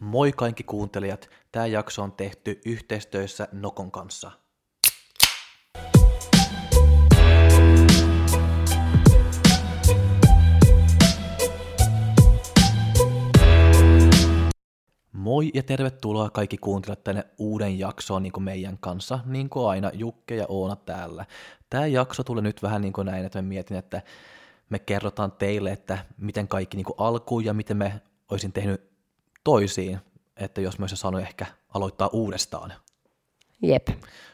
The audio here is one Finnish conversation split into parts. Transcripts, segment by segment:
Moi kaikki kuuntelijat, tämä jakso on tehty yhteistyössä Nokon kanssa. Moi ja tervetuloa kaikki kuuntelijat tänne uuden jaksoon niin kuin meidän kanssa, niin kuin aina Jukke ja Oona täällä. Tämä jakso tulee nyt vähän niin kuin näin, että mä mietin, että me kerrotaan teille, että miten kaikki niin kuin alkuu ja miten me olisin tehnyt toisiin, että jos mä olisin saanut ehkä aloittaa uudestaan. Jep.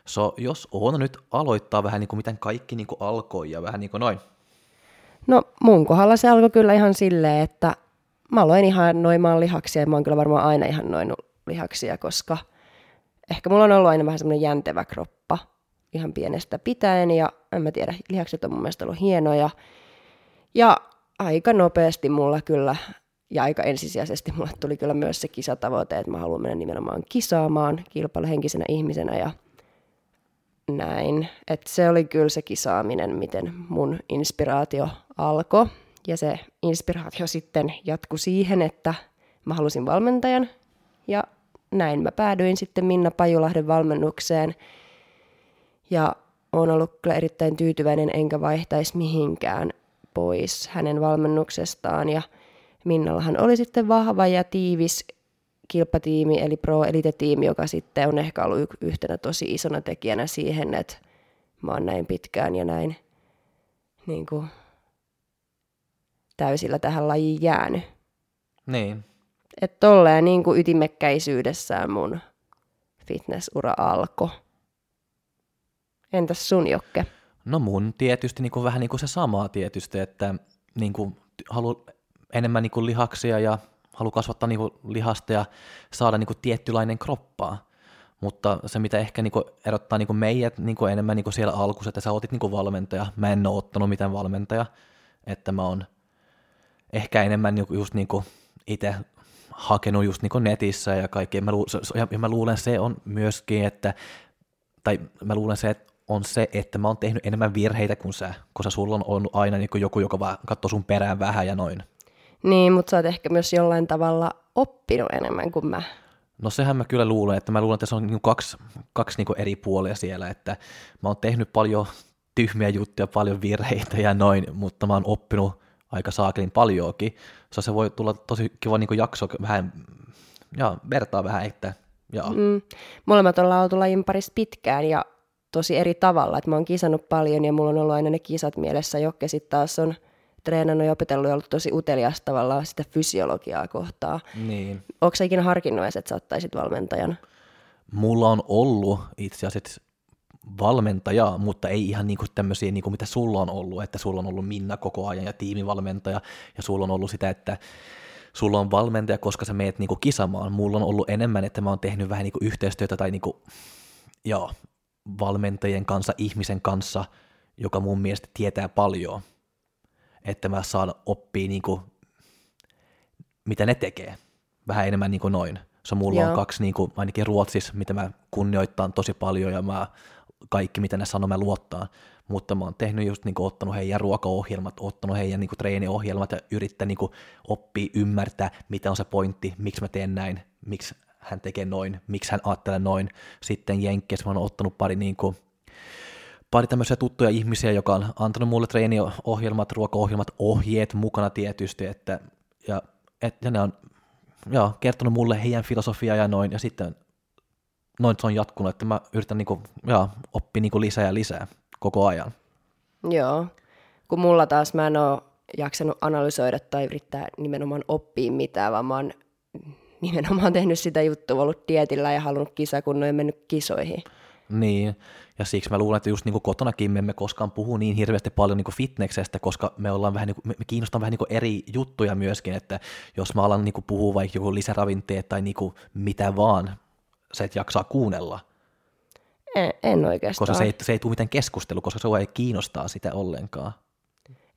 So, jos Oona nyt aloittaa vähän niin kuin miten kaikki niin kuin alkoi ja vähän niin kuin noin. No mun kohdalla se alkoi kyllä ihan silleen, että mä aloin ihan noimaan lihaksia ja mä oon kyllä varmaan aina ihan noinut lihaksia, koska ehkä mulla on ollut aina vähän semmoinen jäntevä kroppa ihan pienestä pitäen ja en mä tiedä, lihakset on mun mielestä ollut hienoja. Ja aika nopeasti mulla kyllä ja aika ensisijaisesti mulle tuli kyllä myös se kisatavoite, että mä haluan mennä nimenomaan kisaamaan kilpailuhenkisenä ihmisenä ja näin. Että se oli kyllä se kisaaminen, miten mun inspiraatio alkoi. Ja se inspiraatio sitten jatkui siihen, että mä halusin valmentajan. Ja näin mä päädyin sitten Minna Pajulahden valmennukseen. Ja on ollut kyllä erittäin tyytyväinen, enkä vaihtaisi mihinkään pois hänen valmennuksestaan. Ja Minnallahan oli sitten vahva ja tiivis kilpatiimi, eli Pro Elite-tiimi, joka sitten on ehkä ollut yhtenä tosi isona tekijänä siihen, että mä oon näin pitkään ja näin niin kuin, täysillä tähän lajiin jäänyt. Niin. Että tolleen niin kuin ytimekkäisyydessään mun fitnessura alkoi. Entäs sun, Jokke? No mun tietysti niin kuin vähän niin kuin se samaa tietysti, että niin kuin halu, enemmän niin kuin lihaksia ja haluaa kasvattaa niin kuin lihasta ja saada niin kuin tiettylainen kroppaa. Mutta se, mitä ehkä niin kuin erottaa niin kuin meidät niin kuin enemmän niin kuin siellä alkuun, että sä otit niin kuin valmentaja. Mä en ole ottanut mitään valmentaja, että mä oon ehkä enemmän niin kuin just niin kuin itse hakenut just niin kuin netissä ja kaikki. Mä ja mä luulen se on myöskin, että, tai mä luulen se, että on se, että mä oon tehnyt enemmän virheitä kuin sä, koska sulla on ollut aina niin joku, joka vaan katsoo sun perään vähän ja noin. Niin, mutta sä oot ehkä myös jollain tavalla oppinut enemmän kuin mä. No sehän mä kyllä luulen, että mä luulen, että se on niin kaksi, kaksi niin eri puolia siellä, että mä oon tehnyt paljon tyhmiä juttuja, paljon virheitä ja noin, mutta mä oon oppinut aika saakelin paljonkin. So se voi tulla tosi kiva niin jakso vähän, ja vertaa vähän, että ja. Mm. Molemmat ollaan oltu lajin parissa pitkään ja tosi eri tavalla, että mä oon kisannut paljon ja mulla on ollut aina ne kisat mielessä, Jokke sitten taas on – treenannut ja opetellut ja ollut tosi utelias tavallaan sitä fysiologiaa kohtaa. Niin. Onko sä ikinä harkinnut edes, että sä ottaisit valmentajan? Mulla on ollut itse asiassa valmentaja, mutta ei ihan niin kuin tämmöisiä, niin kuin mitä sulla on ollut, että sulla on ollut Minna koko ajan ja tiimivalmentaja, ja sulla on ollut sitä, että sulla on valmentaja, koska sä meet niinku kisamaan. Mulla on ollut enemmän, että mä oon tehnyt vähän niinku yhteistyötä tai niinku, joo, valmentajien kanssa, ihmisen kanssa, joka mun mielestä tietää paljon että mä saan oppia niin kuin, mitä ne tekee. Vähän enemmän niin kuin noin. Se mulla Joo. on kaksi, niin kuin, ainakin Ruotsissa, mitä mä kunnioittaan tosi paljon ja mä, kaikki, mitä ne sanoo, mä luottaan. Mutta mä oon tehnyt just niin kuin, ottanut heidän ruokaohjelmat, ottanut heidän niin kuin, treeniohjelmat ja yrittää niin kuin, oppia, ymmärtää, mitä on se pointti, miksi mä teen näin, miksi hän tekee noin, miksi hän ajattelee noin. Sitten Jenkkeissä mä oon ottanut pari niin kuin, pari tämmöisiä tuttuja ihmisiä, joka on antanut mulle treeniohjelmat, ruokaohjelmat, ohjeet mukana tietysti, että, ja, et, ja ne on joo, kertonut mulle heidän filosofiaa ja noin, ja sitten noin se on jatkunut, että mä yritän niinku, joo, oppia niinku lisää ja lisää koko ajan. Joo, kun mulla taas mä en ole jaksanut analysoida tai yrittää nimenomaan oppia mitään, vaan mä oon nimenomaan tehnyt sitä juttua, ollut dietillä ja halunnut kisakunnon ja mennyt kisoihin. Niin, ja siksi mä luulen, että just niin kuin kotonakin me emme koskaan puhu niin hirveästi paljon niin kuin fitneksestä, koska me, ollaan vähän niin kuin, me kiinnostaa vähän niin kuin eri juttuja myöskin, että jos mä alan niin kuin puhua vaikka joku lisäravinteet tai niin kuin mitä vaan, sä et jaksaa kuunnella. En, en oikeastaan. Koska se ei, se ei tule mitään keskustelu, koska se ei kiinnostaa sitä ollenkaan.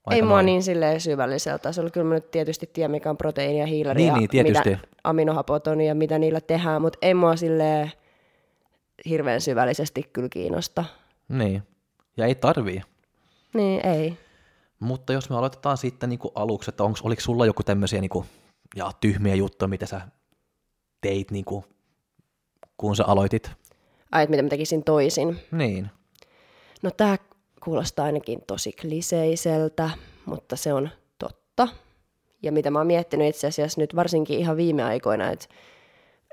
Aika ei mua noin. niin silleen syvällisellä tasolla. Kyllä mä nyt tietysti tiedän, mikä on proteiini ja hiilari niin, ja niin, tietysti. mitä aminohapot on ja mitä niillä tehdään, mutta ei mua silleen hirveän syvällisesti kyllä kiinnosta. Niin, ja ei tarvii. Niin, ei. Mutta jos me aloitetaan sitten niin aluksi, että onko, oliko sulla joku tämmöisiä niin kuin, ja tyhmiä juttuja, mitä sä teit, niin kuin, kun sä aloitit? Ai, että mitä mä tekisin toisin. Niin. No tää kuulostaa ainakin tosi kliseiseltä, mutta se on totta. Ja mitä mä oon miettinyt itse asiassa nyt varsinkin ihan viime aikoina, että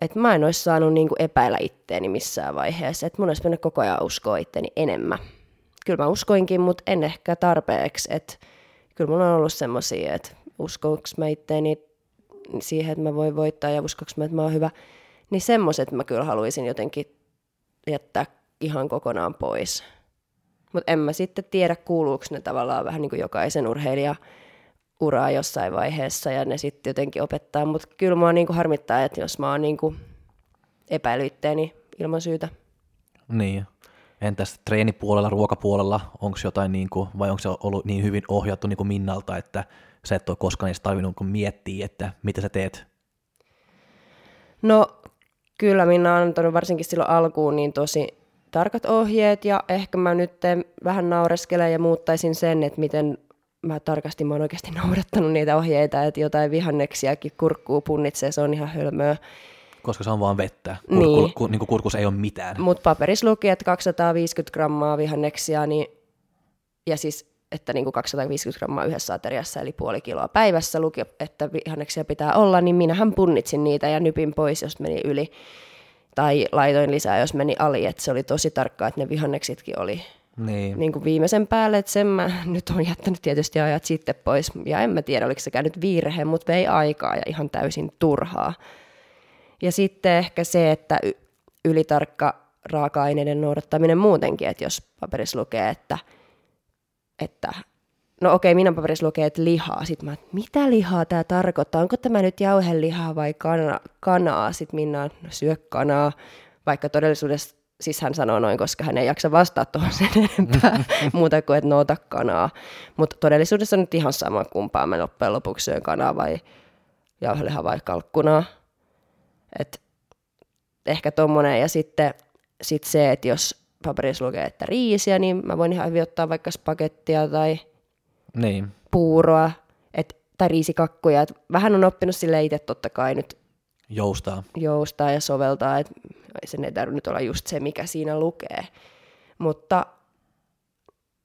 että mä en olisi saanut niinku epäillä itteeni missään vaiheessa. Että mun olisi mennyt koko ajan uskoa itteeni enemmän. Kyllä mä uskoinkin, mutta en ehkä tarpeeksi. Että kyllä mulla on ollut semmoisia, että uskoinko mä itteeni siihen, että mä voin voittaa ja uskoinko mä, että mä oon hyvä. Niin semmoiset mä kyllä haluaisin jotenkin jättää ihan kokonaan pois. Mutta en mä sitten tiedä, kuuluuko ne tavallaan vähän niin kuin jokaisen urheilija uraa jossain vaiheessa ja ne sitten jotenkin opettaa. Mutta kyllä mua niin kuin harmittaa, että jos mä oon niin kuin ilman syytä. Niin. Entäs treenipuolella, ruokapuolella, onko jotain, niin kuin, vai onko se ollut niin hyvin ohjattu niin kuin Minnalta, että sä et ole koskaan edes tarvinnut niin miettiä, että mitä sä teet? No kyllä Minna on antanut varsinkin silloin alkuun niin tosi tarkat ohjeet ja ehkä mä nyt vähän naureskelen ja muuttaisin sen, että miten mä tarkasti mä oon oikeasti noudattanut niitä ohjeita, että jotain vihanneksiakin kurkkuu punnitsee, se on ihan hölmöä. Koska se on vaan vettä. Kur, niin. Kur, kur, niin kuin kurkus ei ole mitään. Mutta paperissa luki, että 250 grammaa vihanneksia, niin, ja siis että niin kuin 250 grammaa yhdessä ateriassa, eli puoli kiloa päivässä luki, että vihanneksia pitää olla, niin minähän punnitsin niitä ja nypin pois, jos meni yli. Tai laitoin lisää, jos meni ali, että se oli tosi tarkkaa, että ne vihanneksitkin oli niin. Niin kuin viimeisen päälle, että sen mä nyt on jättänyt tietysti ajat sitten pois. Ja en mä tiedä, oliko se käynyt virhe, mutta vei aikaa ja ihan täysin turhaa. Ja sitten ehkä se, että ylitarkka raaka-aineiden noudattaminen muutenkin, että jos paperissa lukee, että, että no okei, minä paperissa lukee, että lihaa. Sitten mä, että mitä lihaa tämä tarkoittaa? Onko tämä nyt jauhelihaa vai kana, kanaa? Sitten minä no, syö kanaa, vaikka todellisuudessa siis hän sanoo noin, koska hän ei jaksa vastata tuohon sen enempää muuta kuin, että no ota kanaa. Mutta todellisuudessa on nyt ihan sama, kumpaa mä loppujen lopuksi syön kanaa vai jauhelihaa vai kalkkunaa. Et ehkä tommonen. Ja sitten sit se, että jos paperissa lukee, että riisiä, niin mä voin ihan hyvin ottaa vaikka spagettia tai niin. puuroa et, tai riisikakkuja. Et vähän on oppinut sille itse totta kai nyt joustaa. joustaa ja soveltaa, että sen ei tarvitse nyt olla just se, mikä siinä lukee. Mutta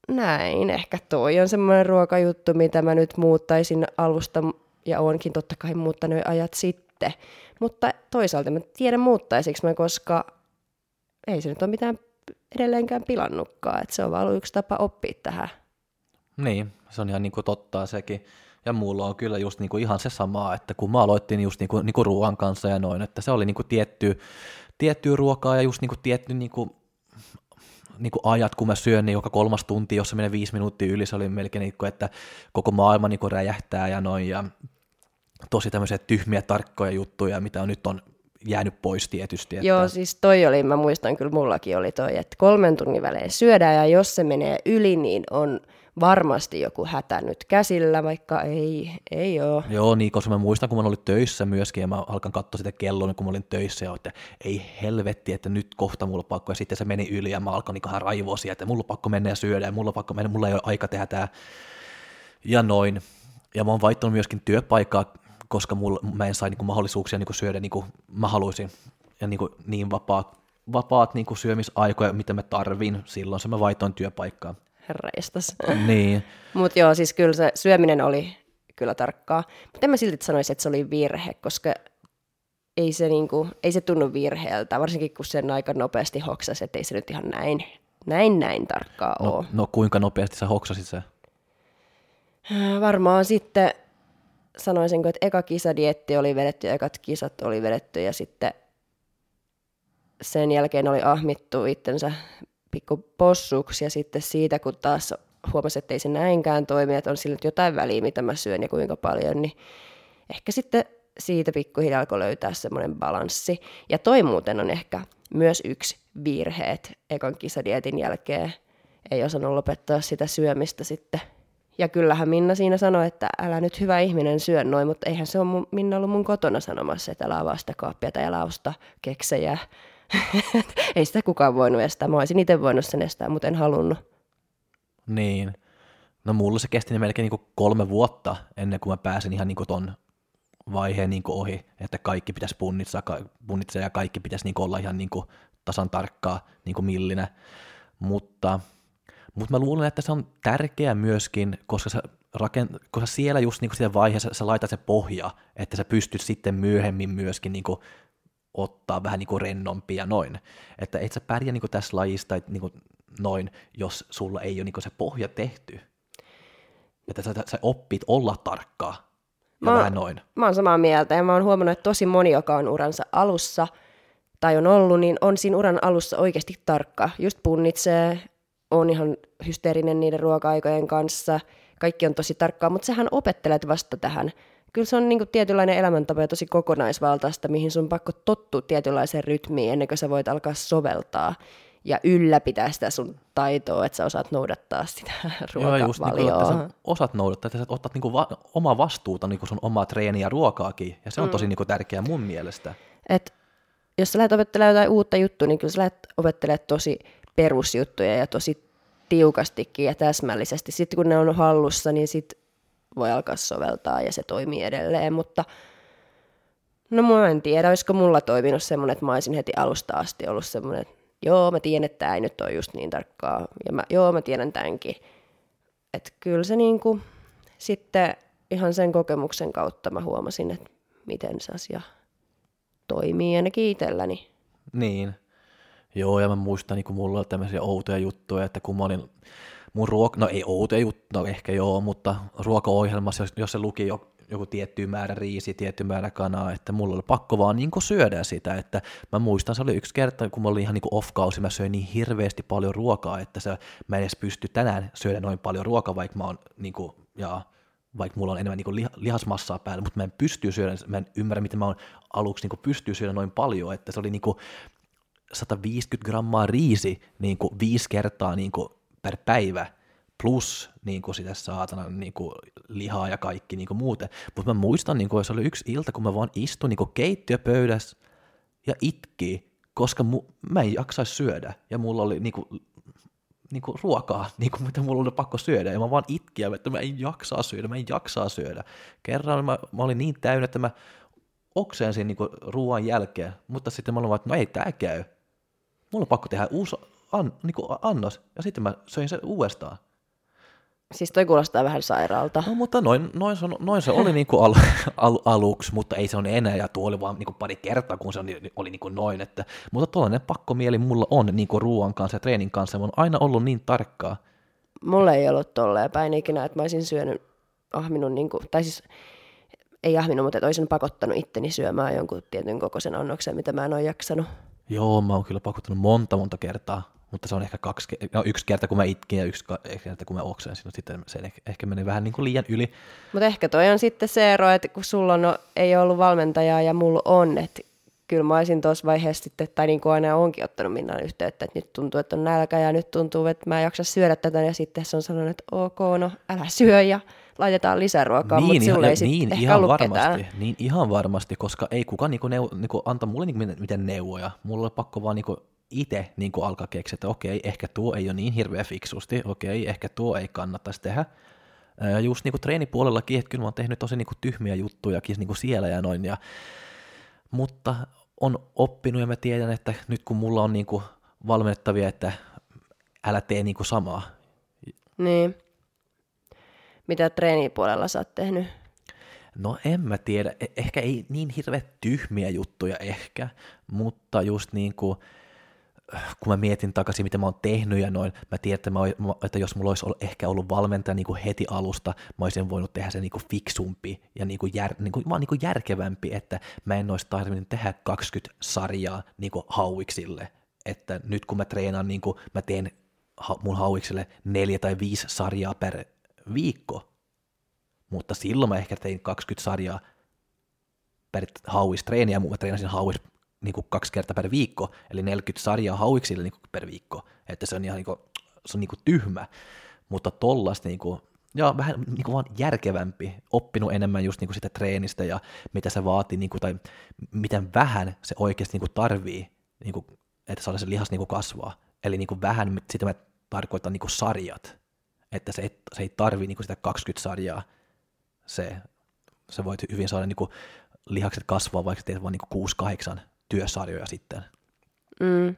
näin, ehkä toi on semmoinen ruokajuttu, mitä mä nyt muuttaisin alusta, ja onkin totta kai muuttanut ajat sitten. Mutta toisaalta mä tiedän muuttaisinko mä, koska ei se nyt ole mitään edelleenkään pilannutkaan, että se on vaan ollut yksi tapa oppia tähän. Niin, se on ihan niin kuin totta sekin. Ja mulla on kyllä just niinku ihan se sama, että kun mä aloittiin just niinku, niinku ruoan kanssa ja noin, että se oli niinku tietty, tiettyä ruokaa ja just niinku tietty niinku, niinku ajat, kun mä syön, niin joka kolmas tunti, jos se menee viisi minuuttia yli, se oli melkein niinku, että koko maailma niinku räjähtää ja noin, ja tosi tämmöisiä tyhmiä, tarkkoja juttuja, mitä on nyt on jäänyt pois tietysti. Että... Joo, siis toi oli, mä muistan kyllä mullakin oli toi, että kolmen tunnin välein syödään ja jos se menee yli, niin on varmasti joku hätä nyt käsillä, vaikka ei, ei ole. Joo, niin, koska mä muistan, kun mä olin töissä myöskin, ja mä alkan katsoa sitä kelloa, kun mä olin töissä, ja että ei helvetti, että nyt kohta mulla pakko, ja sitten se meni yli, ja mä alkoin niin raivoa että mulla pakko mennä ja syödä, ja mulla pakko mennä, mulla ei ole aika tehdä tämä, ja noin. Ja mä oon vaihtanut myöskin työpaikkaa, koska mulla, mä en sai niin kuin, mahdollisuuksia niin kuin, syödä niin kuin mä haluaisin, ja niin, kuin, niin vapaa, vapaat niin kuin, syömisaikoja, mitä mä tarvin, silloin se mä vaihtoin työpaikkaa herreistas. Niin. Mutta joo, siis kyllä se syöminen oli kyllä tarkkaa. Mutta en mä silti sanoisi, että se oli virhe, koska ei se, niinku, ei se tunnu virheeltä, varsinkin kun sen aika nopeasti hoksasi, että ei se nyt ihan näin, näin, näin tarkkaa no, ole. No kuinka nopeasti sä hoksasit se? Varmaan sitten sanoisinko, että eka kisadietti oli vedetty ja ekat kisat oli vedetty ja sitten sen jälkeen oli ahmittu itsensä pikku possuksi ja sitten siitä, kun taas huomasi, että ei se näinkään toimi, että on sillä jotain väliä, mitä mä syön ja kuinka paljon, niin ehkä sitten siitä pikkuhiljaa alkoi löytää semmoinen balanssi. Ja toi muuten on ehkä myös yksi virhe, että ekan kisadietin jälkeen ei osannut lopettaa sitä syömistä sitten. Ja kyllähän Minna siinä sanoi, että älä nyt hyvä ihminen syö noin, mutta eihän se ole mun, Minna ollut mun kotona sanomassa, että älä avaa sitä kaappia tai älä osta keksejä ei sitä kukaan voinut estää. Mä olisin itse voinut sen estää, mutta en halunnut. Niin. No mulla se kesti melkein niin kuin kolme vuotta ennen kuin mä pääsin ihan niin kuin ton vaiheen niin kuin ohi, että kaikki pitäisi punnitsaa, punnitsaa ja kaikki pitäisi niin kuin olla ihan niin kuin tasan tarkkaa niin kuin millinä. Mutta, mutta mä luulen, että se on tärkeää myöskin, koska, sä rakent, koska siellä just niin kuin siinä vaiheessa sä laitat se pohja, että sä pystyt sitten myöhemmin myöskin niin ottaa vähän niin kuin rennompi ja noin. Että et sä pärjää niin kuin tässä lajista niin kuin noin, jos sulla ei ole niin kuin se pohja tehty. Että sä, sä oppit olla tarkkaa ja mä, vähän noin. Mä oon samaa mieltä ja mä oon huomannut, että tosi moni, joka on uransa alussa tai on ollut, niin on siinä uran alussa oikeasti tarkka. Just punnitsee, on ihan hysteerinen niiden ruoka-aikojen kanssa, kaikki on tosi tarkkaa, mutta sähän opettelet vasta tähän kyllä se on niin kuin tietynlainen elämäntapa ja tosi kokonaisvaltaista, mihin sun on pakko tottua tietynlaiseen rytmiin ennen kuin sä voit alkaa soveltaa ja ylläpitää sitä sun taitoa, että sä osaat noudattaa sitä ruokavalioa. Joo, just niin kuin, että sä osaat noudattaa, että sä otat niin kuin va- omaa vastuuta niin kuin sun omaa treeniä ja ruokaakin, ja se on mm. tosi niin kuin tärkeää mun mielestä. Et jos sä lähdet opettelemaan jotain uutta juttua, niin kyllä sä lähdet opettelemaan tosi perusjuttuja ja tosi tiukastikin ja täsmällisesti. Sitten kun ne on hallussa, niin sit voi alkaa soveltaa ja se toimii edelleen, mutta no mä en tiedä, olisiko mulla toiminut semmoinen, että mä olisin heti alusta asti ollut semmoinen, että joo, mä tiedän, että tämä ei nyt ole just niin tarkkaa, ja mä, joo, mä tiedän tämänkin. Että kyllä se niinku, sitten ihan sen kokemuksen kautta mä huomasin, että miten se asia toimii ainakin itselläni. Niin. Joo, ja mä muistan, niin kun mulla oli tämmöisiä outoja juttuja, että kun mä olin mun ruoka, no ei outoja juttu, no ehkä joo, mutta ruokaohjelmassa, jos, jos se luki jo, joku tietty määrä riisi, tietty määrä kanaa, että mulla oli pakko vaan niin syödä sitä, että mä muistan, se oli yksi kerta, kun mä olin ihan niin off-kausi, mä söin niin hirveästi paljon ruokaa, että se, mä en edes pysty tänään syödä noin paljon ruokaa, vaikka mä oon niin kuin, ja vaikka mulla on enemmän niin lihasmassaa päällä, mutta mä en pysty syödä, mä en ymmärrä, miten mä oon aluksi niin pystyy syödä noin paljon, että se oli niin kuin 150 grammaa riisi niin kuin viisi kertaa niin kuin per päivä, plus niin kuin sitä saatana niin kuin lihaa ja kaikki niin kuin muuten. Mutta mä muistan, niin kuin, se oli yksi ilta, kun mä vaan istuin niin kuin keittiöpöydässä ja itki, koska mu, mä en jaksaisi syödä. Ja mulla oli niin kuin, niin kuin ruokaa, niin kuin, mitä mulla oli pakko syödä. Ja mä vaan itkiä, että mä en jaksaa syödä, mä en jaksaa syödä. Kerran mä, mä olin niin täynnä, että mä oksensin niin ruoan jälkeen, mutta sitten mä olin vaan, että no ei tää käy. Mulla on pakko tehdä uusi an, niin kuin annos, ja sitten mä söin sen uudestaan. Siis toi kuulostaa vähän sairaalta. No, mutta noin, noin, se, noin se oli niin kuin al, al, aluksi, mutta ei se ole enää, ja tuo oli vaan niin kuin pari kertaa, kun se oli, oli niin kuin noin. Että, mutta tuollainen pakkomieli mulla on niin kuin ruoan kanssa ja treenin kanssa, on aina ollut niin tarkkaa. Mulla ei ollut tolleen päin ikinä, että mä olisin syönyt ahminut, niin kuin, tai siis ei ahminut, mutta olisin pakottanut itteni syömään jonkun tietyn kokoisen annoksen, mitä mä en ole jaksanut. Joo, mä oon kyllä pakottanut monta monta kertaa, mutta se on ehkä kaksi, no yksi kerta kun mä itkin ja yksi kerta kun mä oksensin, mutta sitten se ehkä meni vähän niin kuin liian yli. Mutta ehkä toi on sitten se ero, että kun sulla on, no, ei ollut valmentajaa ja mulla on, että kyllä mä olisin tuossa vaiheessa sitten, tai niin kuin aina onkin ottanut Minnan yhteyttä, että nyt tuntuu, että on nälkä ja nyt tuntuu, että mä en jaksa syödä tätä ja sitten se on sanonut, että ok, no älä syö ja laitetaan lisäruokaa, niin, mutta sulle ei niin, ehkä ihan varmasti, ketään. Niin ihan varmasti, koska ei kukaan niinku neu, niinku anta mulle niinku miten neuvoja. Mulla on pakko vaan niinku itse niinku alkaa keksiä, että okei, ehkä tuo ei ole niin hirveä fiksusti, okei, ehkä tuo ei kannattaisi tehdä. Ja just niinku treenipuolellakin, että kyllä mä oon tehnyt tosi niinku tyhmiä juttujakin niinku siellä ja noin, ja, mutta on oppinut ja mä tiedän, että nyt kun mulla on niinku valmennettavia, että älä tee niinku samaa. Niin. Mitä treenipuolella sä oot tehnyt? No en mä tiedä, e- ehkä ei niin hirveä tyhmiä juttuja ehkä, mutta just niin kuin, kun mä mietin takaisin, mitä mä oon tehnyt ja noin, mä tiedän, että, mä, että jos mulla olisi ollut, ehkä ollut valmentaja niin kuin heti alusta, mä olisin voinut tehdä se niin kuin fiksumpi ja niin kuin jär, niin kuin, vaan niin kuin järkevämpi, että mä en olisi tarvinnut tehdä 20 sarjaa niin kuin hauiksille, että nyt kun mä treenaan, niin kuin mä teen mun hauikselle neljä tai viisi sarjaa per viikko, mutta silloin mä ehkä tein 20 sarjaa per hauistreeniä, mä treenasin hauis niin kuin kaksi kertaa per viikko, eli 40 sarjaa hauiksille niin kuin per viikko, että se on ihan niin kuin, se on niin kuin tyhmä, mutta tollasta niin kuin, ja vähän niin kuin vaan järkevämpi, oppinut enemmän just niin kuin sitä treenistä ja mitä se vaatii, niin kuin, tai miten vähän se oikeasti niin kuin tarvii, niin kuin, että saada se lihas niin kuin kasvaa. Eli niin kuin vähän, sitä mä tarkoitan niin kuin sarjat, että se, et, se ei tarvi niin sitä 20 sarjaa. Se, se voit hyvin saada niin kuin, lihakset kasvaa, vaikka teet vain niin 6-8 työsarjoja sitten. Mm.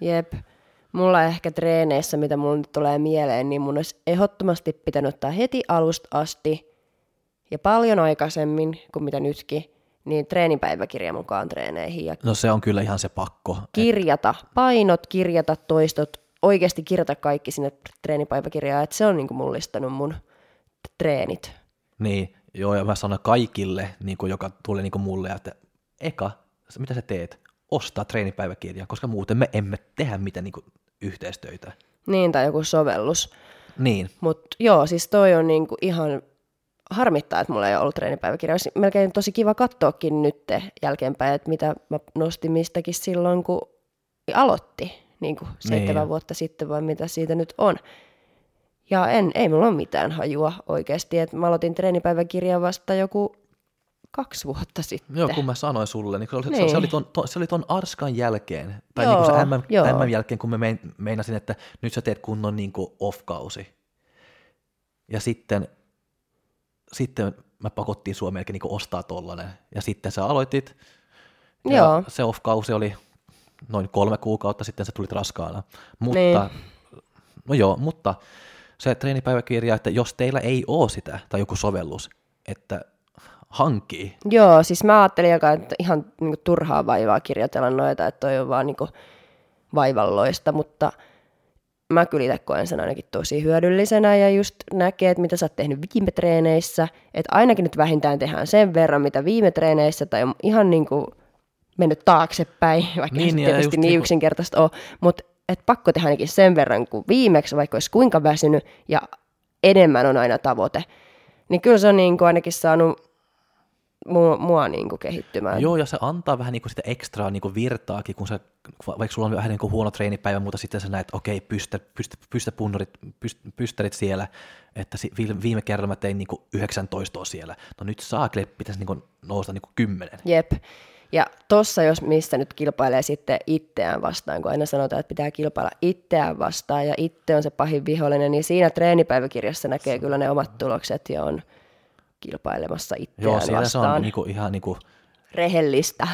Jep. Mulla ehkä treeneissä, mitä mulle nyt tulee mieleen, niin mun olisi ehdottomasti pitänyt ottaa heti alusta asti ja paljon aikaisemmin kuin mitä nytkin, niin treenipäiväkirja mukaan treeneihin. Ja No se on kyllä ihan se pakko. kirjata painot, kirjata toistot, oikeasti kirjata kaikki sinne treenipäiväkirjaan, että se on niinku mullistanut mun treenit. Niin, joo, ja mä sanon kaikille, niin kuin, joka tulee niin kuin mulle, että eka, mitä sä teet, ostaa treenipäiväkirja, koska muuten me emme tehdä mitään niin kuin, yhteistöitä. Niin, tai joku sovellus. Niin, Mutta joo, siis toi on niinku ihan harmittaa, että mulla ei ollut treenipäiväkirja. Olisi melkein tosi kiva katsoakin nyt jälkeenpäin, että mitä mä nostin mistäkin silloin, kun aloitti niin kuin seitsemän Niin. vuotta sitten, vai mitä siitä nyt on. Ja en, ei mulla ole mitään hajua oikeasti, että mä aloitin treenipäiväkirjan vasta joku kaksi vuotta sitten. joo, kun mä sanoin sulle, niin se oli, Niin. se oli, ton, to, se oli ton Arskan jälkeen, tai Joo, niin kuin se MM, joo. MM jälkeen, kun mä mein, meinasin, että nyt sä teet kunnon niin kuin off-kausi. Ja sitten, sitten mä pakottiin sua melkein niin ostaa tollanen. Ja sitten sä aloitit, ja Joo. se off-kausi oli noin kolme kuukautta sitten sä tulit raskaana. Mutta, Niin. no joo, mutta se treenipäiväkirja, että jos teillä ei ole sitä, tai joku sovellus, että hankkii, Joo, siis mä ajattelin joka, että ihan niinku turhaa vaivaa kirjoitella noita, että toi on vaan niinku vaivalloista, mutta mä kyllä itse koen sen ainakin tosi hyödyllisenä ja just näkee, että mitä sä oot tehnyt viime treeneissä, että ainakin nyt vähintään tehdään sen verran, mitä viime treeneissä tai ihan niinku mennyt taaksepäin, vaikka Niin, niin, se tietysti niin niinku- yksinkertaista ole, mutta et pakko tehdä ainakin sen verran kuin viimeksi, vaikka olisi kuinka väsynyt ja enemmän on aina tavoite. Niin kyllä se on niinku ainakin saanut mua, mua niinku kehittymään. Joo, ja se antaa vähän niinku sitä ekstraa niinku virtaakin, kun se, vaikka sulla on vähän niinku huono treenipäivä, mutta sitten sä näet, okei, pystä, pystä, pystä punnurit, pyst, pystärit siellä, että viime, kerralla mä tein niinku 19 siellä. No nyt saakeli pitäisi niinku nousta niinku 10. Jep. Ja tossa, jos missä nyt kilpailee sitten itseään vastaan, kun aina sanotaan, että pitää kilpailla itseään vastaan ja itse on se pahin vihollinen, niin siinä treenipäiväkirjassa näkee kyllä ne omat tulokset ja on kilpailemassa itseään Joo, siellä se vastaan. on niinku, ihan niinku Rehellistä.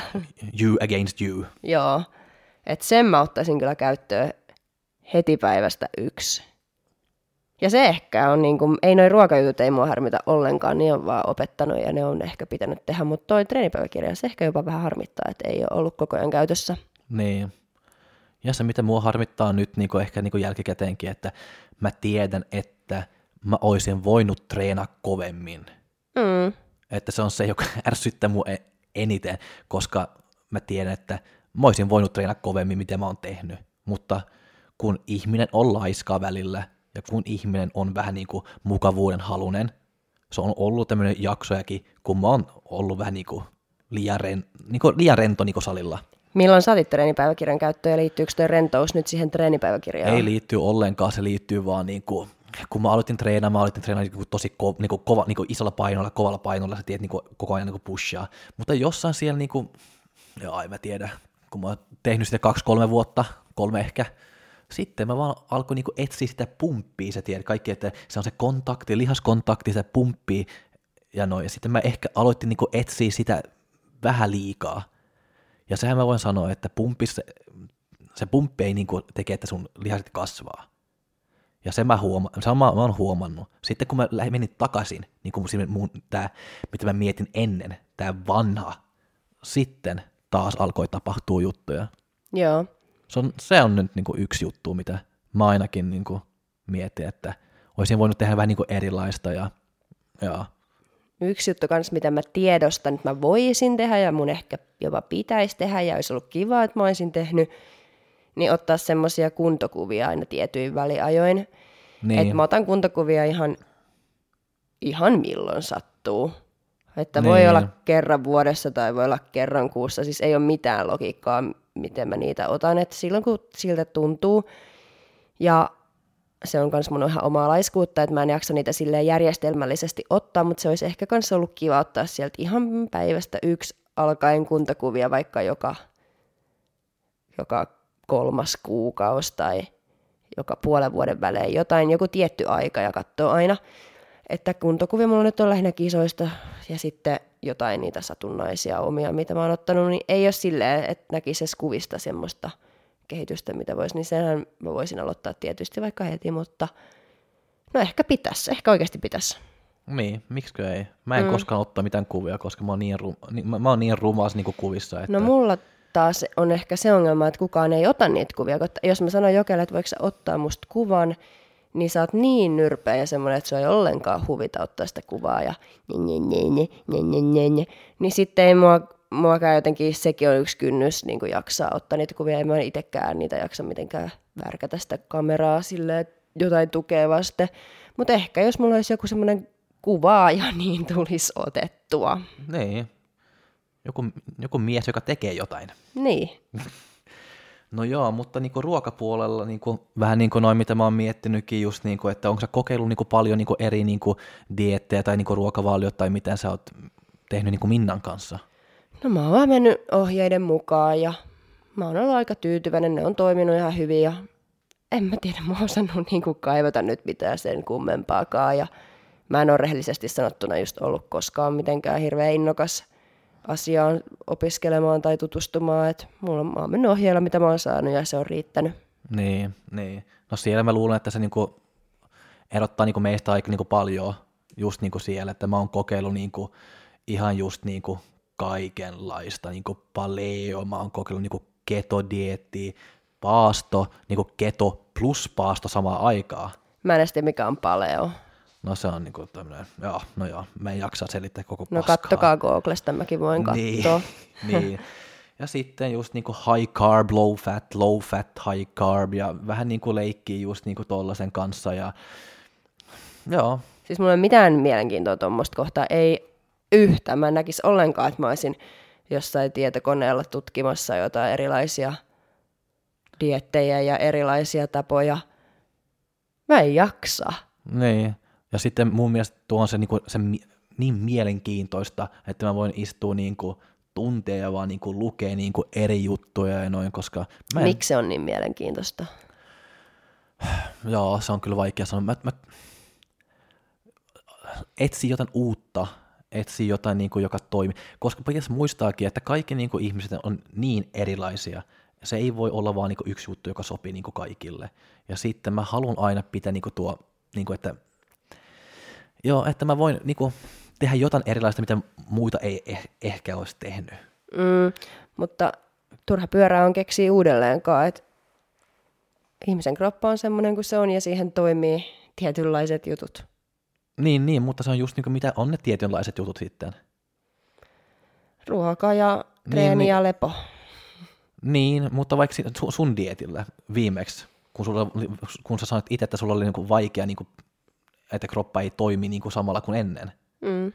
you against you. Joo. Et sen mä ottaisin kyllä käyttöön heti päivästä yksi. Ja se ehkä on, niin kuin, ei noin ruokajutut ei mua harmita ollenkaan, niin on vaan opettanut ja ne on ehkä pitänyt tehdä, mutta toi treenipäiväkirja, se ehkä jopa vähän harmittaa, että ei ole ollut koko ajan käytössä. Niin. Ja se, mitä mua harmittaa nyt niin ehkä niin jälkikäteenkin, että mä tiedän, että mä olisin voinut treenaa kovemmin. Mm. Että se on se, joka ärsyttää mua e- eniten, koska mä tiedän, että mä olisin voinut treenaa kovemmin, mitä mä oon tehnyt. Mutta kun ihminen on laiskaa välillä ja kun ihminen on vähän niin kuin mukavuuden halunen, se on ollut tämmöinen jaksojakin, kun mä oon ollut vähän niin kuin liian, ren, niin kuin liian rento niin kuin salilla. Milloin sä otit treenipäiväkirjan käyttöön ja liittyykö toi rentous nyt siihen treenipäiväkirjaan? Ei liitty ollenkaan, se liittyy vaan niin kuin, kun mä aloitin treenaamaan, mä aloitin treenaamaan niin tosi ko, niin kuin kova, niin kuin isolla painolla, kovalla painolla, sä tiedät niin kuin koko ajan niin kuin pushaa. Mutta jossain siellä, niin kuin, joo, en mä tiedä, kun mä oon tehnyt sitä kaksi-kolme vuotta, kolme ehkä, sitten mä vaan alkoin niin kuin etsiä sitä pumppia, sä tiedät kaikki, että se on se kontakti, lihaskontakti, se pumppii ja noin. Ja sitten mä ehkä aloitin niin kuin etsiä sitä vähän liikaa. Ja sehän mä voin sanoa, että pumppissa, se pumppi ei niin kuin tekee, että sun lihakset kasvaa. Ja se mä, huoma, se mä, mä oon huomannut. Sitten kun mä menin takaisin, niin kuin mun, tää, mitä mä mietin ennen, tämä vanha, sitten taas alkoi tapahtua juttuja. Joo. Se on, se on nyt niin kuin yksi juttu, mitä mä ainakin niin kuin mietin, että olisin voinut tehdä vähän niin kuin erilaista ja, ja Yksi juttu kanssa, mitä mä tiedostan, että mä voisin tehdä ja mun ehkä jopa pitäisi tehdä ja olisi ollut kiva, että mä olisin tehnyt, niin ottaa semmoisia kuntokuvia aina tietyin väliajoin. niin. Että mä otan kuntokuvia ihan, ihan milloin sattuu. Että voi Niin. olla kerran vuodessa tai voi olla kerran kuussa. Siis ei ole mitään logiikkaa, miten mä niitä otan. Että silloin kun siltä tuntuu. Ja se on myös mun ihan omaa laiskuutta, että mä en jaksa niitä silleen järjestelmällisesti ottaa, mutta se olisi ehkä myös ollut kiva ottaa sieltä ihan päivästä yksi alkaen kuntakuvia vaikka joka, joka kolmas kuukausi tai joka puolen vuoden välein jotain, joku tietty aika ja katsoo aina, että kuntokuvia mulla nyt on lähinnä kisoista ja sitten jotain niitä satunnaisia omia, mitä mä oon ottanut, niin ei ole silleen, että näkisi edes kuvista semmoista kehitystä, mitä voisi, niin senhän mä voisin aloittaa tietysti vaikka heti, mutta no ehkä pitäisi, ehkä oikeasti pitäisi. Niin, miksikö ei? Mä en mm. koskaan ottaa mitään kuvia, koska mä oon niin, rum, niin, mä, mä oon niin rumas niin kuvissa. Että... No mulla taas on ehkä se ongelma, että kukaan ei ota niitä kuvia. Jos mä sanon jokelle, että voiko sä ottaa musta kuvan, niin sä oot niin nyrpeä ja semmoinen, että se ei ollenkaan huvita ottaa sitä kuvaa ja nye, nye, nye, nye, nye, nye. niin sitten ei mua, mua käy jotenkin, sekin on yksi kynnys niin kuin jaksaa ottaa niitä kuvia, ei mä itsekään niitä jaksa mitenkään värkätä sitä kameraa silleen, jotain tukea vasten. Mutta ehkä jos mulla olisi joku semmoinen kuvaaja, niin tulisi otettua. Niin. Joku, joku mies, joka tekee jotain. Niin. No joo, mutta niinku ruokapuolella niinku, vähän niin kuin noin, mitä mä oon miettinytkin just, niinku, että onko sä kokeillut niinku paljon niinku eri niinku diettejä tai niinku ruokavaliot tai mitä sä oot tehnyt niinku Minnan kanssa? No mä oon vaan mennyt ohjeiden mukaan ja mä oon ollut aika tyytyväinen, ne on toiminut ihan hyvin ja en mä tiedä, mä oon osannut niinku kaivata nyt mitään sen kummempaakaan ja mä en ole rehellisesti sanottuna just ollut koskaan mitenkään hirveän innokas asiaan opiskelemaan tai tutustumaan. Et mulla, mä oon mennyt ohjeella, mitä mä oon saanut ja se on riittänyt. Niin, niin. No siellä mä luulen, että se niinku erottaa niinku meistä aika niinku paljon just niinku siellä, että mä oon kokeillut niinku ihan just niinku kaikenlaista, niinku paleo, mä oon kokeillut niinku ketodiettiä, paasto, niinku keto plus paasto samaan aikaan. Mä en tiedä, mikä on paleo. No se on niinku tämmönen, joo, no joo, mä en jaksa selittää koko No paskaa. kattokaa Googlesta, mäkin voin niin, katsoa. niin. Ja sitten just niinku high carb, low fat, low fat, high carb ja vähän niinku leikkii just niinku tollasen kanssa ja joo. Siis mulla ei ole mitään mielenkiintoa tuommoista kohtaa, ei yhtä. Mä en näkisi ollenkaan, että mä olisin jossain tietokoneella tutkimassa jotain erilaisia diettejä ja erilaisia tapoja. Mä en jaksa. Niin. Ja sitten mun mielestä tuo on se, niin, kuin, se niin mielenkiintoista, että mä voin istua niin kuin tunteja ja vaan niin kuin lukea niin kuin eri juttuja ja noin, koska... Mä en... Miksi se on niin mielenkiintoista? Joo, se on kyllä vaikea sanoa. Mä, mä... Etsi jotain uutta, etsi jotain, niin kuin, joka toimii. Koska pitäisi muistaakin, että kaikki niin kuin, ihmiset on niin erilaisia. Se ei voi olla vaan niin kuin, yksi juttu, joka sopii niin kuin, kaikille. Ja sitten mä haluan aina pitää niin kuin, tuo, niin kuin, että Joo, että mä voin niinku, tehdä jotain erilaista, mitä muita ei eh- ehkä olisi tehnyt. Mm, mutta turha pyörää on keksiä uudelleenkaan, että ihmisen kroppa on semmoinen kuin se on ja siihen toimii tietynlaiset jutut. Niin, niin mutta se on just niin kuin, mitä on ne tietynlaiset jutut sitten. Ruoka ja niin, treeni niin, ja lepo. Niin, mutta vaikka sun dietillä viimeksi, kun, sulla, kun sä sanoit itse, että sulla oli niin kuin vaikea niin kuin että kroppa ei toimi niin kuin samalla kuin ennen. Mm.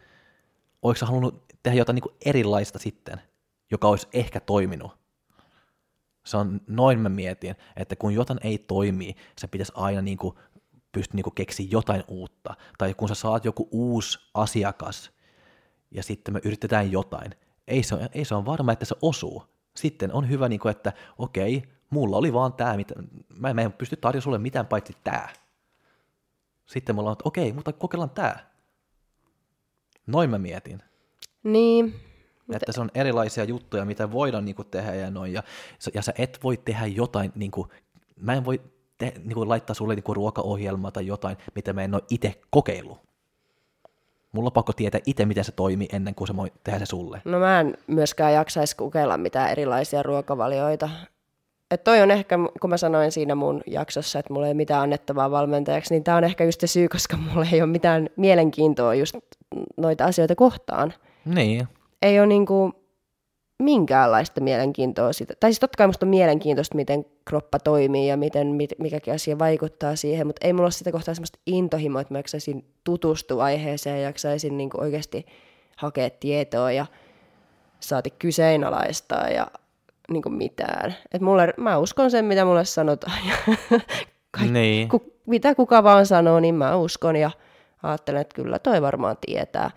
Oletko sä halunnut tehdä jotain niin kuin erilaista sitten, joka olisi ehkä toiminut? Se on, noin mä mietin, että kun jotain ei toimi, se pitäisi aina niin kuin pystyä niin keksiä jotain uutta. Tai kun sä saat joku uusi asiakas, ja sitten me yritetään jotain, ei se, ole, ei se ole varma, että se osuu. Sitten on hyvä, niin kuin, että okei, mulla oli vaan tämä, mitä, mä en pysty tarjoamaan sulle mitään paitsi tämä sitten me ollaan, että okei, mutta kokeillaan tämä. Noin mä mietin. Niin. Että se on erilaisia juttuja, mitä voidaan niin kuin, tehdä ja noin. Ja, ja sä et voi tehdä jotain, niin kuin, mä en voi te, niin kuin, laittaa sulle niin kuin, ruokaohjelmaa tai jotain, mitä mä en ole itse kokeillut. Mulla on pakko tietää itse, miten se toimii ennen kuin se voi tehdä se sulle. No mä en myöskään jaksaisi kokeilla mitään erilaisia ruokavalioita. Et toi on ehkä, kun mä sanoin siinä mun jaksossa, että mulla ei ole mitään annettavaa valmentajaksi, niin tämä on ehkä just se syy, koska mulla ei ole mitään mielenkiintoa just noita asioita kohtaan. Niin. Ei ole niinku minkäänlaista mielenkiintoa sitä. Tai siis totta kai musta on mielenkiintoista, miten kroppa toimii ja miten mikäkin asia vaikuttaa siihen, mutta ei mulla ole sitä kohtaa semmoista intohimoa, että mä jaksaisin tutustua aiheeseen ja jaksaisin niinku oikeasti hakea tietoa ja saati kyseenalaistaa ja niin kuin mitään. Et mulle, mä uskon sen, mitä mulle sanotaan. Ja kaik, niin. ku, mitä kuka vaan sanoo, niin mä uskon ja ajattelen, että kyllä toi varmaan tietää.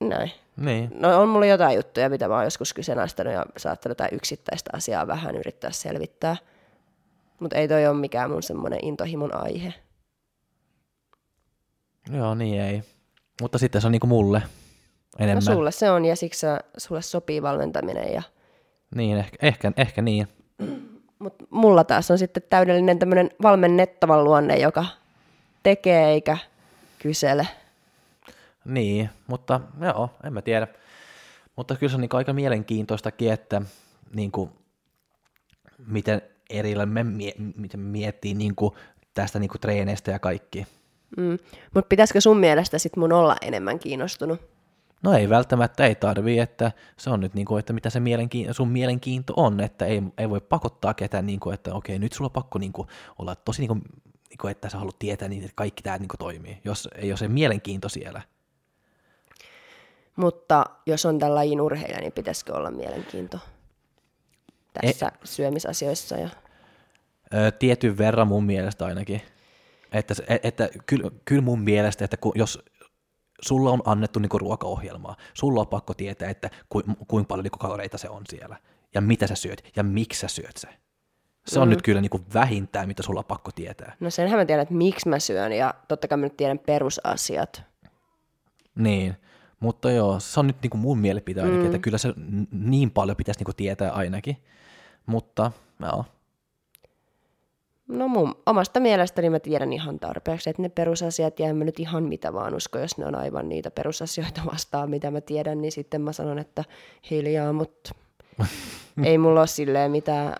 Näin. Niin. No on mulla jotain juttuja, mitä mä oon joskus kyseenalaistanut ja saattanut jotain yksittäistä asiaa vähän yrittää selvittää. Mutta ei toi ole mikään mun semmoinen intohimon aihe. Joo, niin ei. Mutta sitten se on niinku mulle enemmän. No sulle se on ja siksi sulle sopii valmentaminen. Ja... Niin, ehkä, ehkä, ehkä niin. Mutta mulla taas on sitten täydellinen tämmöinen valmennettavan luonne, joka tekee eikä kysele. Niin, mutta joo, en mä tiedä. Mutta kyllä se on niin aika mielenkiintoistakin, että niin kuin, miten erillä me mie- miten miettii niin kuin, tästä niin kuin, treeneistä ja kaikki. Mm. Mutta pitäisikö sun mielestä sit mun olla enemmän kiinnostunut? No ei välttämättä, ei tarvii, että se on nyt niin kuin, että mitä se mielenkiinto, sun mielenkiinto on, että ei, ei voi pakottaa ketään, niin kuin, että okei, nyt sulla on pakko niin kuin, olla tosi, niin kuin, niin kuin, että sä haluat tietää, niin, että kaikki tämä niin kuin, toimii, jos ei ole se mielenkiinto siellä. Mutta jos on tämän lajin urheilija, niin pitäisikö olla mielenkiinto tässä e- syömisasioissa? Ja... Ö, tietyn verran mun mielestä ainakin. Että, se- et- että kyllä, kyllä mun mielestä, että kun, jos sulla on annettu niinku ruokaohjelmaa, sulla on pakko tietää, että ku, kuinka paljon niinku kaloreita se on siellä, ja mitä sä syöt, ja miksi sä syöt se. Se on Mm. nyt kyllä niinku vähintään, mitä sulla on pakko tietää. No senhän mä tiedän, että miksi mä syön ja totta kai mä nyt tiedän perusasiat. Niin, mutta joo, se on nyt niinku mun mielipide ainakin, mm. että kyllä se niin paljon pitäisi niinku tietää ainakin. Mutta joo, No mun omasta mielestäni mä tiedän ihan tarpeeksi, että ne perusasiat ja en mä nyt ihan mitä vaan usko, jos ne on aivan niitä perusasioita vastaan, mitä mä tiedän, niin sitten mä sanon, että hiljaa, mutta ei mulla ole silleen mitään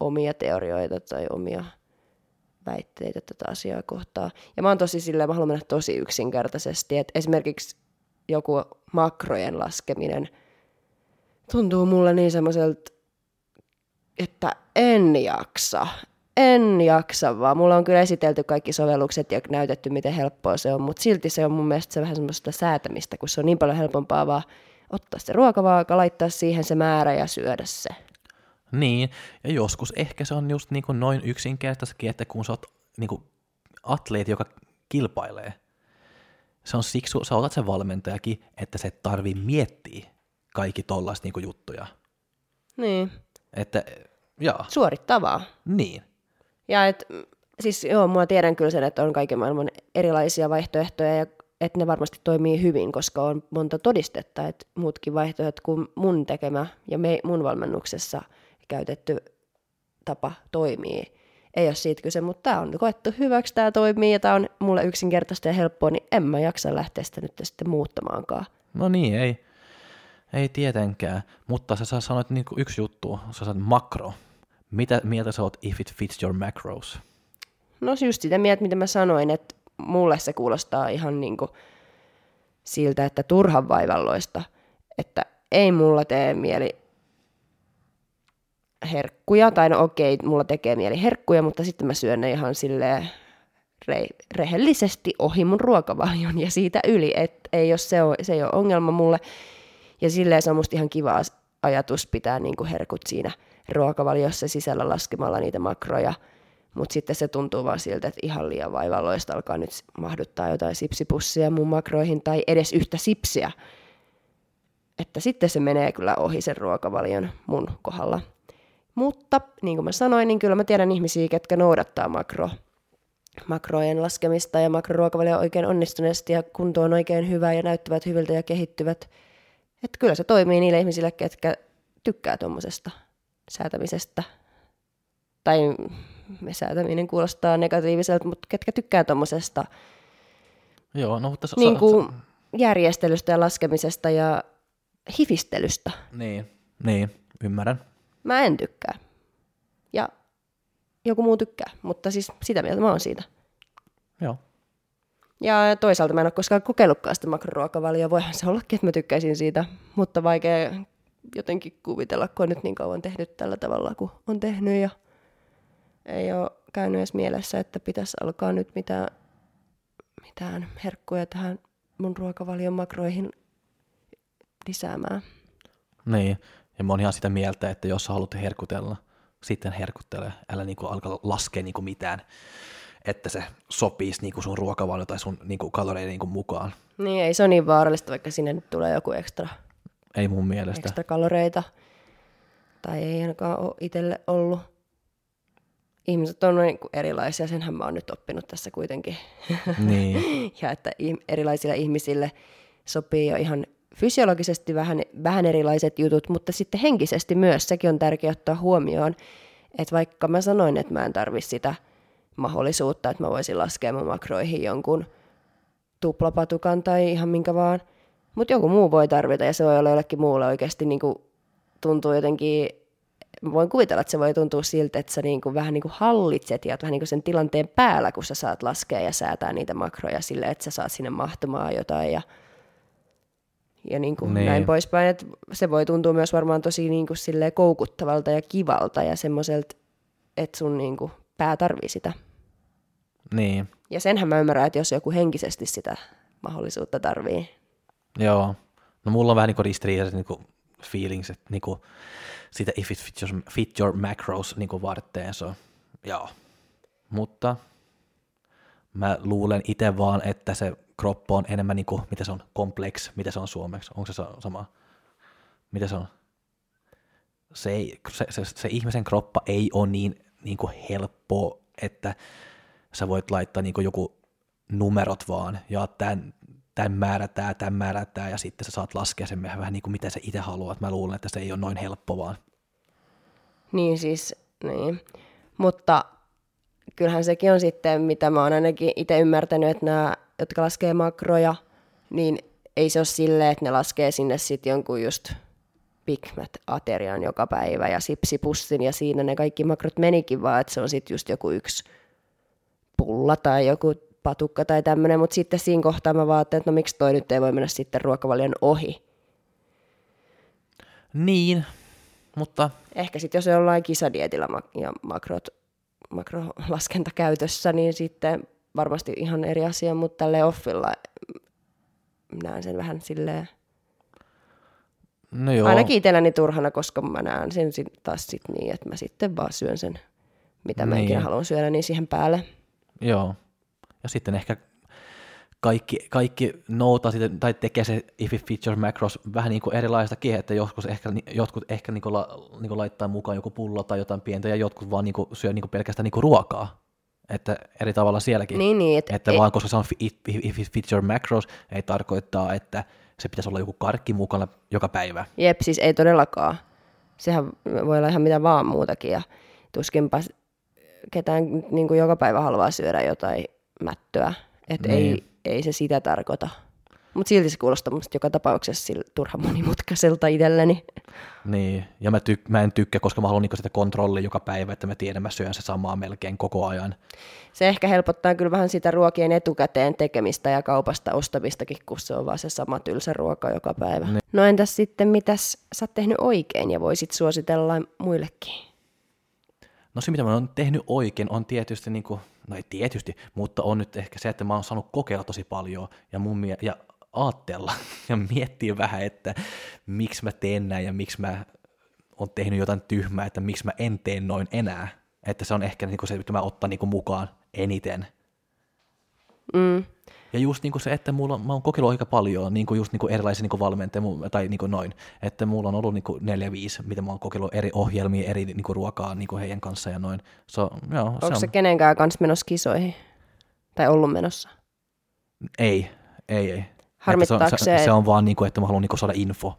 omia teorioita tai omia väitteitä tätä asiaa kohtaan. Ja mä oon tosi silleen, mä haluan mennä tosi yksinkertaisesti, että esimerkiksi joku makrojen laskeminen tuntuu mulle niin semmoiselta, että en jaksa. En jaksa vaan. Mulla on kyllä esitelty kaikki sovellukset ja näytetty, miten helppoa se on, mutta silti se on mun mielestä se vähän semmoista säätämistä, kun se on niin paljon helpompaa vaan ottaa se ruokavaaka, laittaa siihen se määrä ja syödä se. Niin, ja joskus ehkä se on just niin kuin noin yksinkertaisesti, että kun sä oot niin kuin atleeti, joka kilpailee, se on siksi, sä otat sen valmentajakin, että se tarvii miettiä kaikki tollaista niin juttuja. Niin, Että, joo, suorittaa vaan. niin. Ja et, siis joo, mua tiedän kyllä sen, että on kaiken maailman erilaisia vaihtoehtoja ja että ne varmasti toimii hyvin, koska on monta todistetta, että muutkin vaihtoehdot kuin mun tekemä ja me, mun valmennuksessa käytetty tapa toimii. Ei ole siitä kyse, mutta tämä on koettu hyväksi, tämä toimii ja tämä on mulle yksinkertaista ja helppoa, niin en mä jaksa lähteä sitä nyt sitten muuttamaankaan. No niin, ei, ei tietenkään. Mutta sä, sanoit niin yksi juttu, sä sanoit makro. Mitä mieltä sä oot if it fits your macros? No just sitä mieltä, mitä mä sanoin, että mulle se kuulostaa ihan niin kuin siltä, että turhan vaivalloista, että ei mulla tee mieli herkkuja, tai no okei, mulla tekee mieli herkkuja, mutta sitten mä syön ne ihan silleen re- rehellisesti ohi mun ruokavalion ja siitä yli, että ei jos se, on, se ei ole ongelma mulle. Ja silleen se on musta ihan kiva ajatus pitää niinku herkut siinä ruokavaliossa sisällä laskemalla niitä makroja, mutta sitten se tuntuu vaan siltä, että ihan liian vaivalloista alkaa nyt mahduttaa jotain sipsipussia mun makroihin tai edes yhtä sipsiä. Että sitten se menee kyllä ohi sen ruokavalion mun kohdalla. Mutta niin kuin mä sanoin, niin kyllä mä tiedän ihmisiä, ketkä noudattaa makro, makrojen laskemista ja makroruokavalio oikein onnistuneesti ja kunto on oikein hyvä ja näyttävät hyviltä ja kehittyvät. Että kyllä se toimii niille ihmisille, ketkä tykkää tuommoisesta säätämisestä. Tai me säätäminen kuulostaa negatiiviselta, mutta ketkä tykkää tuommoisesta Joo, no mutta... Niin kuin järjestelystä ja laskemisesta ja hifistelystä. niin, niin, ymmärrän. Mä en tykkää. Ja joku muu tykkää, mutta siis sitä mieltä mä oon siitä. Joo. Ja toisaalta mä en ole koskaan kokeillutkaan sitä makroruokavalioa. Voihan se ollakin, että mä tykkäisin siitä, mutta vaikea jotenkin kuvitella, kun on nyt niin kauan tehnyt tällä tavalla, kuin on tehnyt. Ja ei ole käynyt edes mielessä, että pitäisi alkaa nyt mitään, mitään herkkuja tähän mun ruokavalion makroihin lisäämään. Niin, ja mä oon ihan sitä mieltä, että jos sä haluat herkutella, sitten herkuttele. Älä niinku alkaa laskea niinku mitään, että se sopisi niinku sun ruokavalio tai sun niinku kaloreiden niinku mukaan. Niin ei se ole niin vaarallista, vaikka sinne nyt tulee joku ekstra, Ei mun mielestä. ekstra kaloreita. Tai ei ainakaan ole itselle ollut. ihmiset on niin kuin erilaisia, senhän mä oon nyt oppinut tässä kuitenkin. Niin, ja että erilaisille ihmisille sopii jo ihan fysiologisesti vähän, vähän erilaiset jutut, mutta sitten henkisesti myös, sekin on tärkeää ottaa huomioon, että vaikka mä sanoin, että mä en tarvi sitä mahdollisuutta, että mä voisin laskea mun makroihin jonkun tuplapatukan tai ihan minkä vaan, mutta joku muu voi tarvita ja se voi olla jollekin muulle oikeasti niin kuin tuntuu jotenkin, voin kuvitella, että se voi tuntua siltä, että sä niin kuin vähän niin kuin hallitset ja oot vähän niin kuin sen tilanteen päällä, kun sä saat laskea ja säätää niitä makroja silleen, että sä saat sinne mahtumaan jotain ja, ja niin kuin Niin. näin poispäin. Et se voi tuntua myös varmaan tosi niin kuin silleen koukuttavalta ja kivalta ja semmoiselta, että sun niin kuin pää tarvii sitä. niin, Ja senhän mä ymmärrän, että jos joku henkisesti sitä mahdollisuutta tarvii. Joo. No mulla on vähän niin ristiriitaiset niin feelings, että niin kuin, sitä if it fit your, fit your macros niin varteen, so, joo. Mutta mä luulen itse vaan, että se kroppa on enemmän niin kuin, mitä se on, kompleks, mitä se on suomeksi, onko se sa- sama? Mitä se on? Se, ei, se, se, se ihmisen kroppa ei ole niin, niin kuin helppo, että sä voit laittaa niin kuin joku numerot vaan, ja tämän, tämän määrätään, tämän määrätään, ja sitten sä saat laskea sen vähän niin kuin mitä sä itse haluat. Mä luulen, että se ei ole noin helppo vaan. Niin siis, niin. Mutta kyllähän sekin on sitten, mitä mä oon ainakin itse ymmärtänyt, että nämä, jotka laskee makroja, niin ei se ole silleen, että ne laskee sinne sitten jonkun just Big Mac-aterian joka päivä ja sipsipussin ja siinä ne kaikki makrot menikin, vaan että se on sitten just joku yksi pulla tai joku patukka tai tämmöinen, mutta sitten siinä kohtaa mä vaan että no miksi toi nyt ei voi mennä sitten ruokavalion ohi. Niin, mutta Ehkä sitten jos jollain kisadietillä mak- ja makrot, makrolaskenta käytössä, niin sitten varmasti ihan eri asia, mutta tälle offilla näen sen vähän silleen, no joo. ainakin itselläni turhana, koska mä näen sen sit taas sit niin, että mä sitten vaan syön sen, mitä mä Niin. ikinä haluan syödä, niin siihen päälle. Joo. Ja sitten ehkä kaikki, kaikki noutaa sitten, tai tekee se if it features macros vähän niin kuin erilaistakin, että joskus ehkä, jotkut ehkä niin kuin la, niin kuin laittaa mukaan joku pullo tai jotain pientä, ja jotkut vaan niin kuin syö niin kuin pelkästään niin kuin ruokaa. Että eri tavalla sielläkin. Niin, niin, et, että ei- vaan koska se on if, if it features macros, ei tarkoittaa, että se pitäisi olla joku karkki mukana joka päivä. Jep, siis ei todellakaan. Sehän voi olla ihan mitä vaan muutakin ja tuskinpa ketään niin kuin joka päivä haluaa syödä jotain mättöä. Että Niin. ei, ei se sitä tarkoita. Mutta silti se kuulostaa musta joka tapauksessa sillä turhan monimutkaiselta itselleni. Niin, ja mä, tyk- mä en tykkää, koska mä haluan niinku sitä kontrollia joka päivä, että mä tiedän, mä syön se samaa melkein koko ajan. Se ehkä helpottaa kyllä vähän sitä ruokien etukäteen tekemistä ja kaupasta ostamistakin, kun se on vaan se sama tylsä ruoka joka päivä. Niin. No entäs sitten, mitäs sä oot tehnyt oikein ja voisit suositella muillekin? No se, mitä mä oon tehnyt oikein, on tietysti, niin kuin, no ei tietysti, mutta on nyt ehkä se, että mä oon saanut kokeilla tosi paljon ja, mun mie- ja aatella ja miettiä vähän, että miksi mä teen näin ja miksi mä oon tehnyt jotain tyhmää, että miksi mä en tee noin enää. Että se on ehkä niin se, mitä mä ottan niin mukaan eniten. Mm. Ja just niin kuin se, että mulla, mä oon kokeillut aika paljon niin kuin just niin kuin erilaisia niin kuin valmentajia tai niin kuin noin, että mulla on ollut niin kuin neljä, viisi, mitä mä oon kokeillut eri ohjelmia, eri niin kuin ruokaa niin kuin heidän kanssa ja noin. So, joo, se Onko on, se kenenkään kanssa menossa kisoihin? Tai ollut menossa? ei, ei, ei. Harmittaako se, on, se, se, se on vaan niin kuin, että mä haluan niin kuin saada info.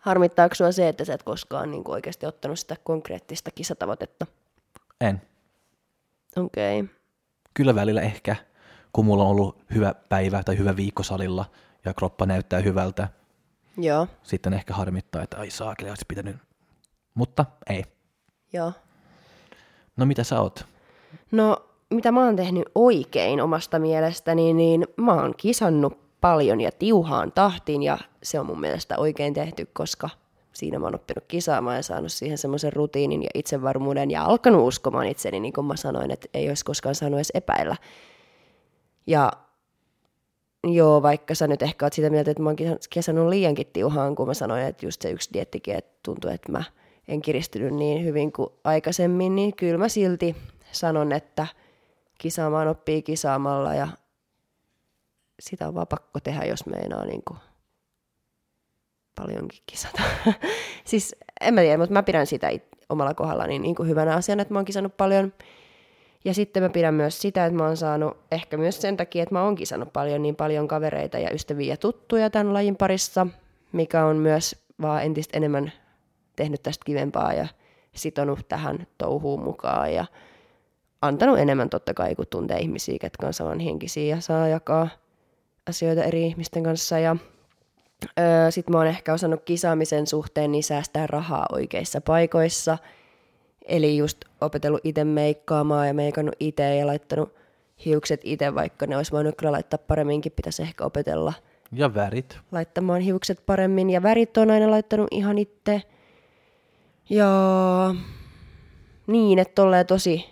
harmittaako sua se, että sä et koskaan niin kuin oikeasti ottanut sitä konkreettista kisatavoitetta? En. Okei. Okay. Kyllä välillä ehkä, kun mulla on ollut hyvä päivä tai hyvä viikko salilla ja kroppa näyttää hyvältä, Joo, sitten ehkä harmittaa, että ai saakeli, olisi pitänyt. Mutta ei. joo. No mitä sä oot? No, mitä mä oon tehnyt oikein omasta mielestäni, niin mä oon kisannut paljon ja tiuhaan tahtiin ja se on mun mielestä oikein tehty, koska siinä mä oon oppinut kisaamaan ja saanut siihen semmoisen rutiinin ja itsevarmuuden ja alkanut uskomaan itseni, niin kuin mä sanoin, että ei olisi koskaan saanut edes epäillä. Ja joo, vaikka sä nyt ehkä oot sitä mieltä, että mä oon kisannut liiankin tiuhaan, kun mä sanoin, että just se yksi diettikin, että tuntuu, että mä en kiristynyt niin hyvin kuin aikaisemmin, niin kyllä mä silti sanon, että kisaamaan oppii kisaamalla ja sitä on vaan pakko tehdä, jos meinaa niin kuin paljonkin kisata. siis en mä tiedä, mutta mä pidän sitä it- omalla kohdallani niin kuin hyvänä asiana, että mä oon kisannut paljon. Ja sitten mä pidän myös sitä, että mä oon saanut, ehkä myös sen takia, että mä oonkin saanut paljon niin paljon kavereita ja ystäviä ja tuttuja tämän lajin parissa, mikä on myös vaan entistä enemmän tehnyt tästä kivempaa ja sitonut tähän touhuun mukaan ja antanut enemmän totta kai, kun tuntee ihmisiä, ketkä on samanhenkisiä ja saa jakaa asioita eri ihmisten kanssa. Ja öö, sitten mä oon ehkä osannut kisaamisen suhteen niin säästää rahaa oikeissa paikoissa. Eli just opetellut itse meikkaamaan ja meikannut itse ja laittanut hiukset itse, vaikka ne olisi voinut kyllä laittaa paremminkin, pitäisi ehkä opetella Ja värit. laittamaan hiukset paremmin. Ja värit on aina laittanut ihan itse. Ja niin, että tolleen tosi,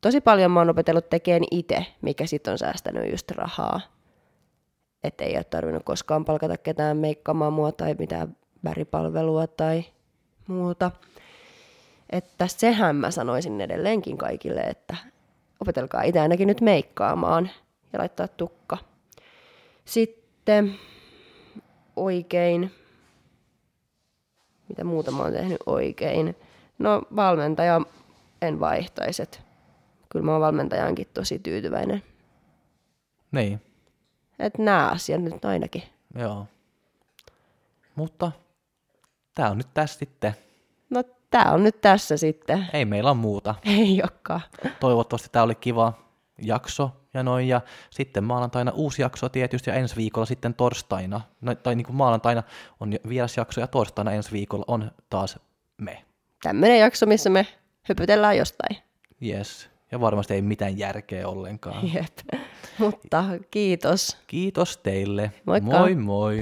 tosi paljon mä oon opetellut tekemään itse, mikä sit on säästänyt just rahaa. Että ei ole tarvinnut koskaan palkata ketään meikkaamaan mua tai mitään väripalvelua tai muuta. Että sehän mä sanoisin edelleenkin kaikille, että opetelkaa itse ainakin nyt meikkaamaan ja laittaa tukka. Sitten oikein, mitä muuta mä oon tehnyt oikein. No valmentaja en vaihtaisi, että kyllä mä oon valmentajaankin tosi tyytyväinen. Niin, Että nämä asiat nyt ainakin. joo. Mutta tämä on nyt tässä sitten. No tää on nyt tässä sitten. Ei meillä on muuta. Ei olekaan. Toivottavasti tämä oli kiva jakso ja noin. Ja sitten maanantaina uusi jakso tietysti ja ensi viikolla sitten torstaina. No, tai niin kuin maanantaina on jo vierasjakso ja torstaina ensi viikolla on taas me. Tämmöinen jakso, missä me hypytellään jostain. Yes. Ja varmasti ei mitään järkeä ollenkaan. Jep. Mutta kiitos. Kiitos teille. Moikka. Moi moi.